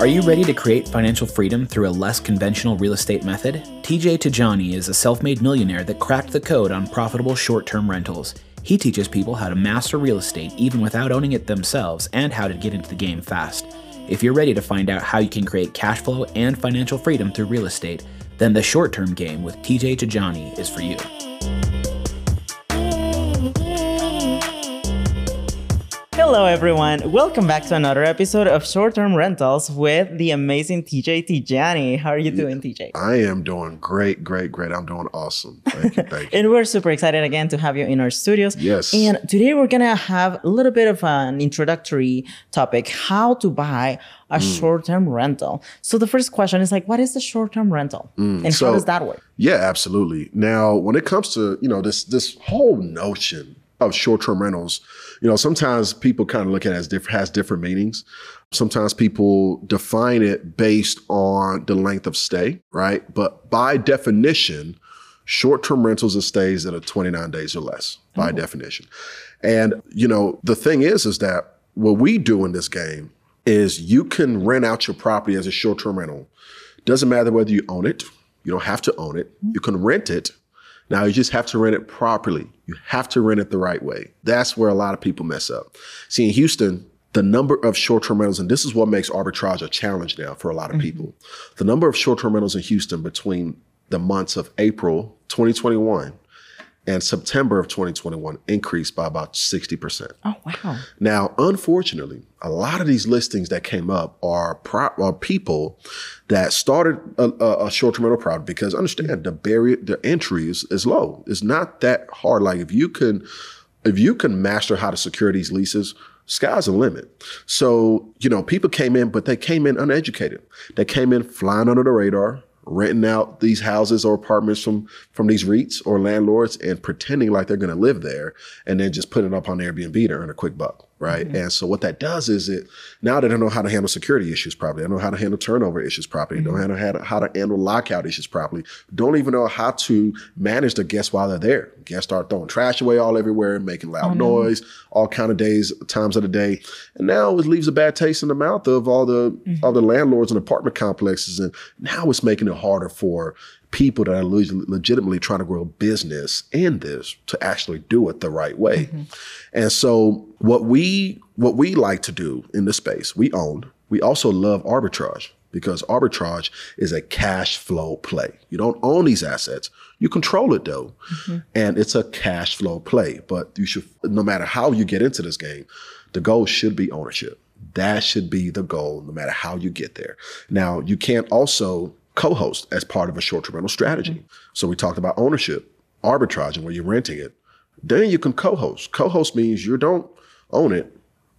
Are you ready to create financial freedom through a less conventional real estate method? TJ Tajani is a self made millionaire that cracked the code on profitable short term rentals. He teaches people how to master real estate even without owning it themselves and how to get into the game fast. If you're ready to find out how you can create cash flow and financial freedom through real estate, then the short term game with TJ Tajani is for you. Hello, everyone. Welcome back to another episode of Short Term Rentals with the amazing TJ Tijani. How are you doing, TJ? I am doing great, great, great. I'm doing awesome. Thank you. Thank you. And we're super excited again to have you in our studios. Yes. And today we're going to have a little bit of an introductory topic how to buy a Mm. short term rental. So, the first question is like, what is the short term rental? and how Mm. Does that work? Yeah, absolutely. Now, when it comes to, you know, this this whole notion of short-term rentals, you know, sometimes people kind of look at it as different has different meanings. Sometimes people define it based on the length of stay, right? But by definition, short-term rentals are stays that are 29 days or less, by oh. definition. And, you know, the thing is, is that what we do in this game is you can rent out your property as a short-term rental. Doesn't matter whether you own it, you don't have to own it. Mm-hmm. You can rent it. Now you just have to rent it properly. You have to rent it the right way. That's where a lot of people mess up. See, in Houston, the number of short-term rentals, and this is what makes arbitrage a challenge now for a lot of mm-hmm. people. The number of short-term rentals in Houston between the months of April 2021 and September of 2021 increased by about 60%. Oh, wow. Now, unfortunately, a lot of these listings that came up are, pro- are people that started a, a, short-term rental product because understand the barrier, the entry is, is low. It's not that hard. Like if you can, if you can master how to secure these leases, sky's the limit. So you know, people came in, but they came in uneducated. They came in flying under the radar, renting out these houses or apartments from from these REITs or landlords and pretending like they're going to live there, and then just putting it up on Airbnb to earn a quick buck, right? Mm-hmm. And so what that does is it now they don't know how to handle security issues properly. They don't know how to handle turnover issues properly. They Don't know mm-hmm. how to, how to handle lockout issues properly. Don't even know how to manage the guests while they're there. Guests start throwing trash away all everywhere, making loud noise, all kind of days, times of the day, and now it leaves a bad taste in the mouth of all the all the mm-hmm. landlords and apartment complexes. And now it's making it harder for people that are legitimately trying to grow a business in this to actually do it the right way. Mm-hmm. And so what we what we like to do in this space, we own. We also love arbitrage because arbitrage is a cash flow play. You don't own these assets. You control it though. Mm-hmm. And it's a cash flow play, but you should no matter how you get into this game, the goal should be ownership. That should be the goal no matter how you get there. Now, you can't also co-host as part of a short-term rental strategy. Mm-hmm. So we talked about ownership, arbitrage, and where you're renting it. Then you can co-host. Co-host means you don't own it,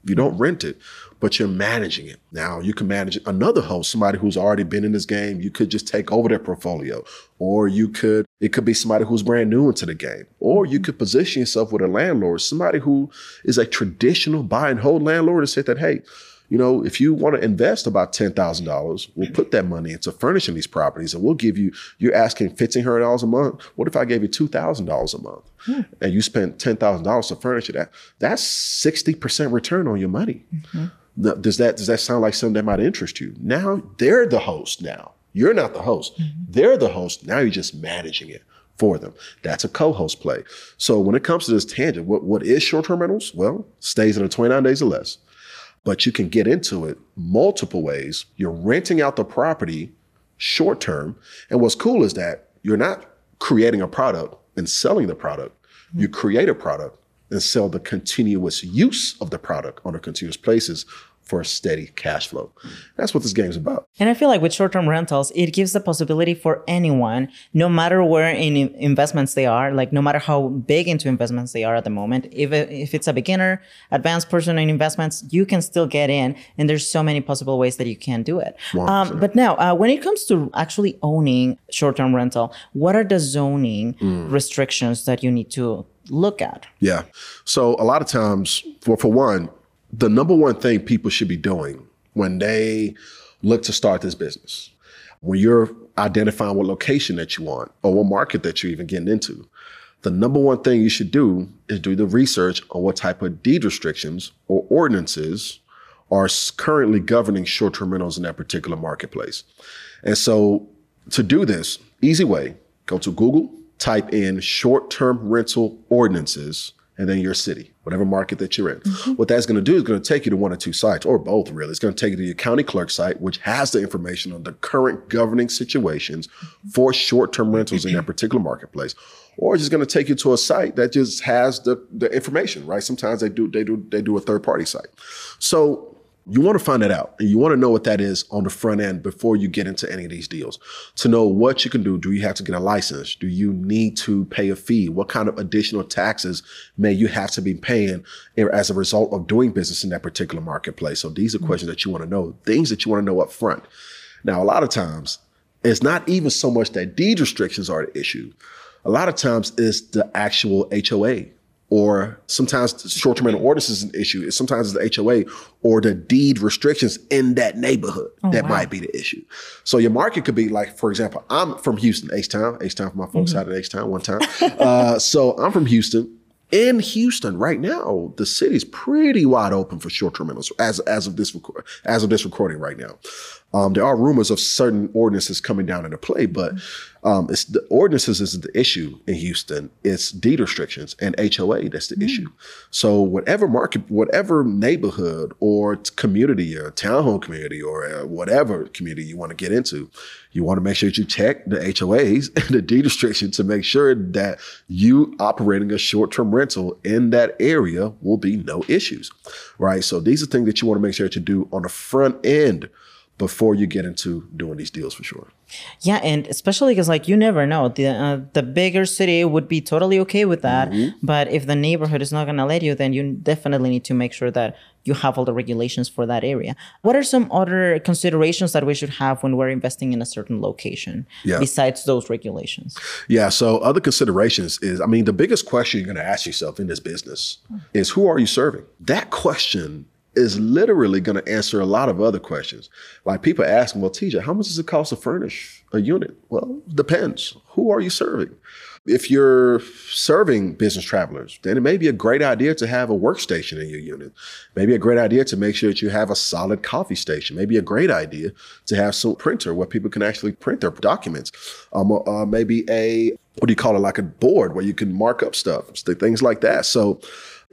you don't rent it, but you're managing it. Now you can manage another host, somebody who's already been in this game. You could just take over their portfolio, or you could, it could be somebody who's brand new into the game, or you mm-hmm. could position yourself with a landlord, somebody who is a traditional buy and hold landlord and say that, hey, you know, if you want to invest about ten thousand dollars, we'll put that money into furnishing these properties, and we'll give you. You're asking fifteen hundred dollars a month. What if I gave you two thousand dollars a month, hmm. and you spent ten thousand dollars to furnish it? That that's sixty percent return on your money. Mm-hmm. Now, Does that does that sound like something that might interest you? Now they're the host. Now you're not the host. Mm-hmm. They're the host. Now you're just managing it for them. That's a co-host play. So when it comes to this tangent, what, what is short-term rentals? Well, stays that are 29 days or less but you can get into it multiple ways. You're renting out the property short term. And what's cool is that you're not creating a product and selling the product. You create a product and sell the continuous use of the product on a continuous basis for a steady cash flow. That's what this game's about. And I feel like with short term rentals, it gives the possibility for anyone, no matter where in in- investments they are, like no matter how big into investments they are at the moment, if, it, if it's a beginner, advanced person in investments, you can still get in. And there's so many possible ways that you can do it. Um, but now, uh, when it comes to actually owning short term rental, what are the zoning restrictions that you need to look at? Yeah. So a lot of times, for for one, the number one thing people should be doing when they look to start this business, when you're identifying what location that you want or what market that you're even getting into, the number one thing you should do is do the research on what type of deed restrictions or ordinances are currently governing short-term rentals in that particular marketplace. And so to do this, easy way, go to Google, type in short-term rental ordinances and then your city, whatever market that you're in. Mm-hmm. What that's going to do is going to take you to one or two sites, or both really. It's going to take you to your county clerk site, which has the information on the current governing situations for short-term rentals in that particular marketplace. Or it's just going to take you to a site that just has the, the information, right? Sometimes they do they do they do a third-party site. So you want to find that out and you want to know what that is on the front end before you get into any of these deals to know what you can do. Do you have to get a license? Do you need to pay a fee? What kind of additional taxes may you have to be paying as a result of doing business in that particular marketplace? So these are mm-hmm. questions that you want to know, things that you want to know up front. Now, a lot of times it's not even so much that deed restrictions are the issue. A lot of times it's the actual HOA or sometimes short-term rental ordinance is an issue. Sometimes it's the HOA or the deed restrictions in that neighborhood oh, that wow. might be the issue. So your market could be like, for example, I'm from Houston, H-Town, H-Town for my folks mm-hmm. out of H-Town one time. uh, so I'm from Houston. In Houston right now, the city's pretty wide open for short-term rentals as as of this record, as of this recording right now. Um, there are rumors of certain ordinances coming down into play, but um, it's the ordinances isn't the issue in Houston. It's deed restrictions and HOA that's the mm. issue. So whatever market, whatever neighborhood or community or townhome community or uh, whatever community you want to get into, you want to make sure that you check the HOAs and the deed restrictions to make sure that you operating a short-term rental in that area will be no issues, right? So these are things that you want to make sure that you do on the front end before you get into doing these deals for sure. Yeah, and especially because like you never know, the uh, the bigger city would be totally okay with that, mm-hmm. but if the neighborhood is not going to let you, then you definitely need to make sure that you have all the regulations for that area. What are some other considerations that we should have when we're investing in a certain location yeah. besides those regulations? Yeah, so other considerations is I mean the biggest question you're going to ask yourself in this business is who are you serving? That question is literally going to answer a lot of other questions. Like people ask, well, TJ, how much does it cost to furnish a unit? Well, depends. Who are you serving? If you're serving business travelers, then it may be a great idea to have a workstation in your unit. Maybe a great idea to make sure that you have a solid coffee station. Maybe a great idea to have some printer where people can actually print their documents. Um, uh, maybe a what do you call it, like a board where you can mark up stuff, things like that. So,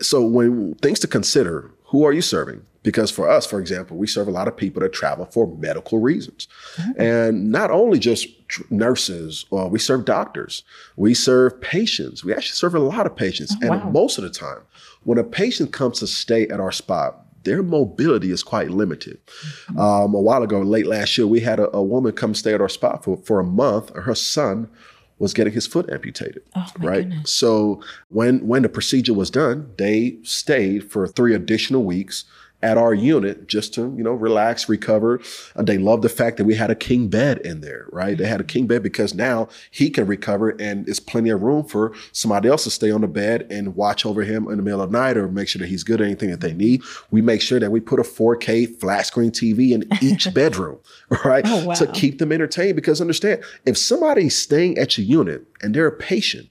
so when things to consider who are you serving? Because for us, for example, we serve a lot of people that travel for medical reasons. Mm-hmm. And not only just tr- nurses, or we serve doctors, we serve patients. We actually serve a lot of patients. Oh, and wow. most of the time, when a patient comes to stay at our spot, their mobility is quite limited. Mm-hmm. Um, a while ago, late last year, we had a, a woman come stay at our spot for, for a month. Her son was getting his foot amputated. Oh, right. Goodness. So when when the procedure was done, they stayed for three additional weeks at our unit just to, you know, relax, recover. And they love the fact that we had a king bed in there, right? They had a king bed because now he can recover and there's plenty of room for somebody else to stay on the bed and watch over him in the middle of the night or make sure that he's good at anything that they need. We make sure that we put a 4K flat screen TV in each bedroom, right? Oh, wow. To keep them entertained because understand, if somebody's staying at your unit and they're a patient,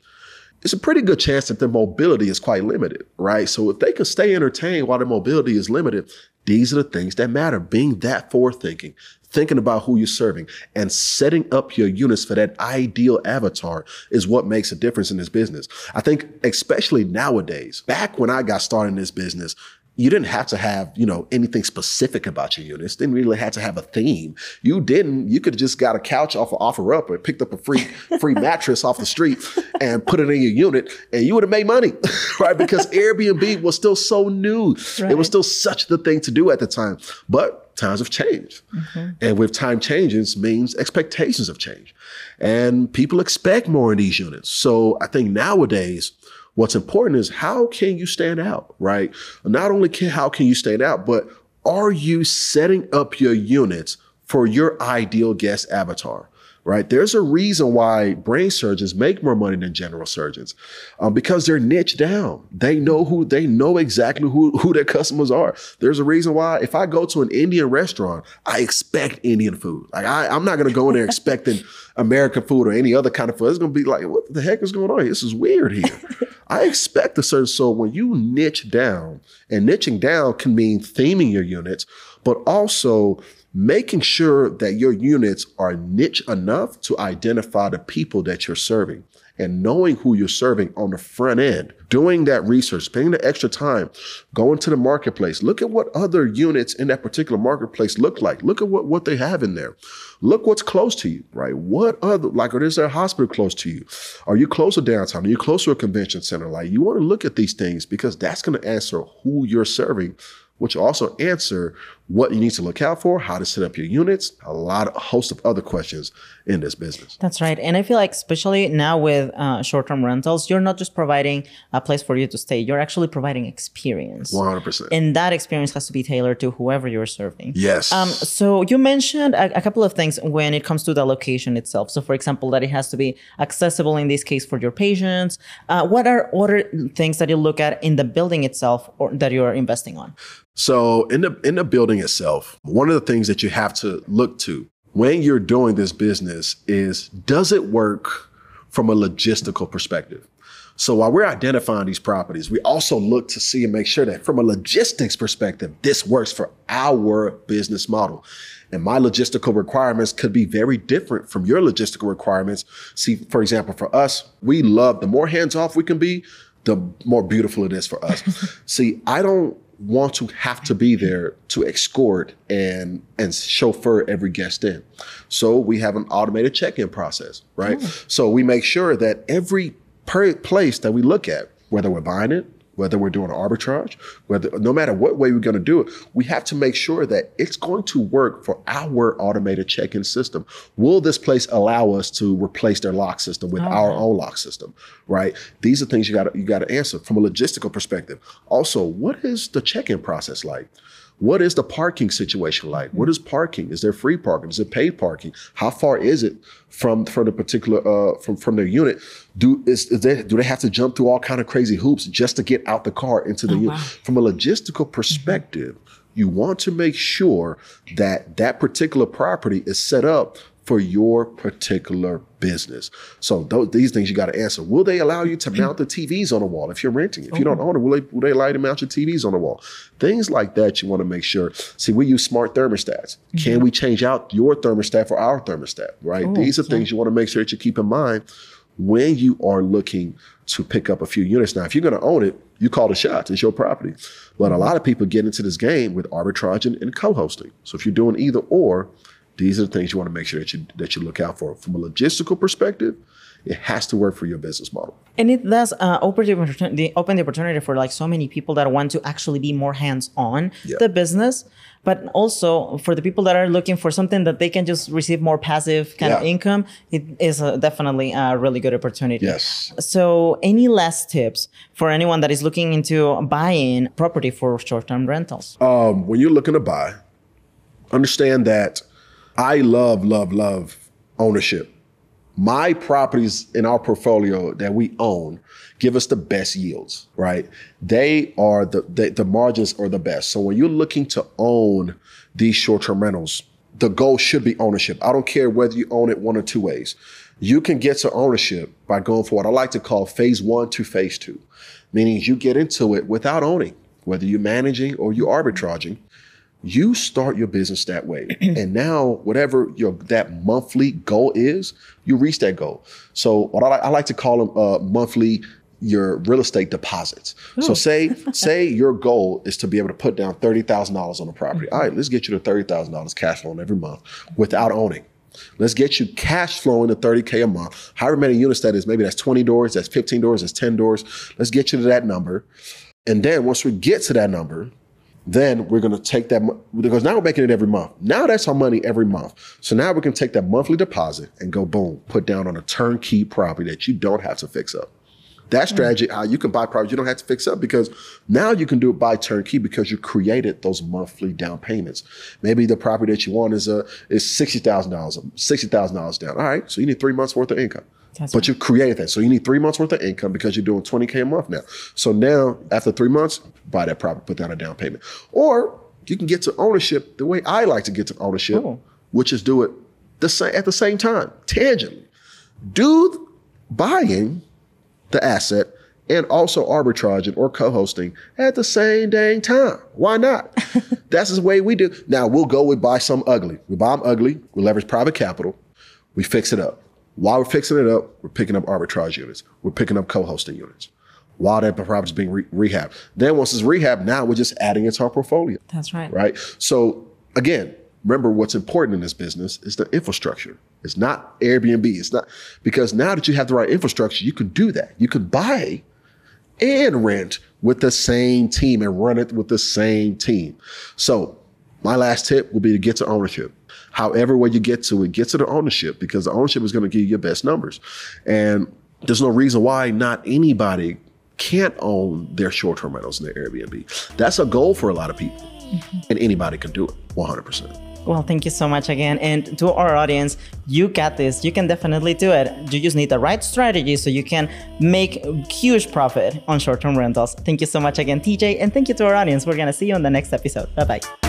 it's a pretty good chance that their mobility is quite limited, right? So if they can stay entertained while their mobility is limited, these are the things that matter. Being that forward thinking, thinking about who you're serving, and setting up your units for that ideal avatar is what makes a difference in this business. I think, especially nowadays, back when I got started in this business, you didn't have to have, you know, anything specific about your units. Didn't really have to have a theme. You didn't. You could have just got a couch off of OfferUp or picked up a free free mattress off the street and put it in your unit, and you would have made money, right? Because Airbnb was still so new. Right. It was still such the thing to do at the time. But times have changed, mm-hmm. and with time changes means expectations have changed, and people expect more in these units. So I think nowadays What's important is how can you stand out, right? Not only can, how can you stand out, but are you setting up your units for your ideal guest avatar? right? There's a reason why brain surgeons make more money than general surgeons um, because they're niche down. They know who they know exactly who, who their customers are. There's a reason why if I go to an Indian restaurant, I expect Indian food. Like I, I'm not gonna go in there expecting American food or any other kind of food. It's gonna be like, what the heck is going on? This is weird here. I expect a certain so when you niche down, and niching down can mean theming your units, but also making sure that your units are niche enough to identify the people that you're serving and knowing who you're serving on the front end, doing that research, spending the extra time, going to the marketplace. Look at what other units in that particular marketplace look like. Look at what, what they have in there. Look what's close to you, right? What other, like, or is there a hospital close to you? Are you close to downtown? Are you close to a convention center? Like, you want to look at these things because that's going to answer who you're serving which also answer what you need to look out for, how to set up your units, a lot, a host of other questions in this business. That's right. And I feel like, especially now with uh, short term rentals, you're not just providing a place for you to stay, you're actually providing experience. 100%. And that experience has to be tailored to whoever you're serving. Yes. Um, so you mentioned a, a couple of things when it comes to the location itself. So, for example, that it has to be accessible in this case for your patients. Uh, what are other things that you look at in the building itself or that you're investing on? So in the in the building itself, one of the things that you have to look to when you're doing this business is does it work from a logistical perspective? So while we're identifying these properties, we also look to see and make sure that from a logistics perspective, this works for our business model. And my logistical requirements could be very different from your logistical requirements. See, for example, for us, we love the more hands off we can be, the more beautiful it is for us. see, I don't want to have to be there to escort and and chauffeur every guest in. So we have an automated check-in process, right? Oh. So we make sure that every per place that we look at, whether we're buying it, whether we're doing arbitrage, whether no matter what way we're going to do it, we have to make sure that it's going to work for our automated check-in system. Will this place allow us to replace their lock system with okay. our own lock system? Right? These are things you got you got to answer from a logistical perspective. Also, what is the check-in process like? What is the parking situation like? What is parking? Is there free parking? Is it paid parking? How far is it from from the particular uh, from from their unit? Do is, is they, do they have to jump through all kind of crazy hoops just to get out the car into the oh, unit? Wow. From a logistical perspective, mm-hmm. you want to make sure that that particular property is set up for your particular business. So those, these things you got to answer. Will they allow you to mount the TVs on the wall if you're renting? If you don't own it, will they, will they allow you to mount your TVs on the wall? Things like that you want to make sure. See, we use smart thermostats. Mm-hmm. Can we change out your thermostat for our thermostat, right? Oh, these are okay. things you want to make sure that you keep in mind when you are looking to pick up a few units. Now, if you're going to own it, you call the shots. It's your property. But a mm-hmm. lot of people get into this game with arbitrage and, and co-hosting. So if you're doing either or, these are the things you want to make sure that you that you look out for. From a logistical perspective, it has to work for your business model. And it does uh, open, the opportunity, open the opportunity for like so many people that want to actually be more hands on yeah. the business, but also for the people that are looking for something that they can just receive more passive kind yeah. of income. It is a, definitely a really good opportunity. Yes. So, any last tips for anyone that is looking into buying property for short term rentals? Um, when you're looking to buy, understand that I love, love, love ownership. My properties in our portfolio that we own give us the best yields, right? They are the, the, the margins are the best. So when you're looking to own these short-term rentals, the goal should be ownership. I don't care whether you own it one or two ways. You can get to ownership by going for what I like to call phase one to phase two, meaning you get into it without owning, whether you're managing or you're arbitraging you start your business that way and now whatever your that monthly goal is you reach that goal so what i, I like to call them uh, monthly your real estate deposits Ooh. so say say your goal is to be able to put down $30000 on a property mm-hmm. All right let's get you to $30000 cash flowing every month without owning Let's get you cash flowing to 30K a month. However many units that is, maybe that's 20 doors, that's 15 doors, that's 10 doors. Let's get you to that number. And then once we get to that number, then we're going to take that because now we're making it every month. Now that's our money every month. So now we can take that monthly deposit and go boom, put down on a turnkey property that you don't have to fix up. That mm. strategy, how you can buy property you don't have to fix up because now you can do it by turnkey because you created those monthly down payments. Maybe the property that you want is a is sixty thousand dollars, sixty thousand dollars down. All right, so you need three months worth of income. That's but right. you created that. So you need three months worth of income because you're doing 20K a month now. So now, after three months, buy that property, put down a down payment. Or you can get to ownership the way I like to get to ownership, oh. which is do it the same at the same time, tangibly. Do buying the asset and also arbitraging or co-hosting at the same dang time. Why not? That's the way we do. Now we'll go with buy some ugly. We buy them ugly. We leverage private capital. We fix it up. While we're fixing it up, we're picking up arbitrage units. We're picking up co-hosting units. While that property is being re- rehabbed. Then once it's rehabbed, now we're just adding it to our portfolio. That's right. Right. So again, remember what's important in this business is the infrastructure. It's not Airbnb. It's not because now that you have the right infrastructure, you can do that. You can buy and rent with the same team and run it with the same team. So my last tip will be to get to ownership. However, way you get to it, get to the ownership because the ownership is going to give you your best numbers. And there's no reason why not anybody can't own their short-term rentals in their Airbnb. That's a goal for a lot of people. Mm-hmm. And anybody can do it 100%. Well, thank you so much again. And to our audience, you got this. You can definitely do it. You just need the right strategy so you can make huge profit on short term rentals. Thank you so much again, TJ. And thank you to our audience. We're going to see you on the next episode. Bye bye.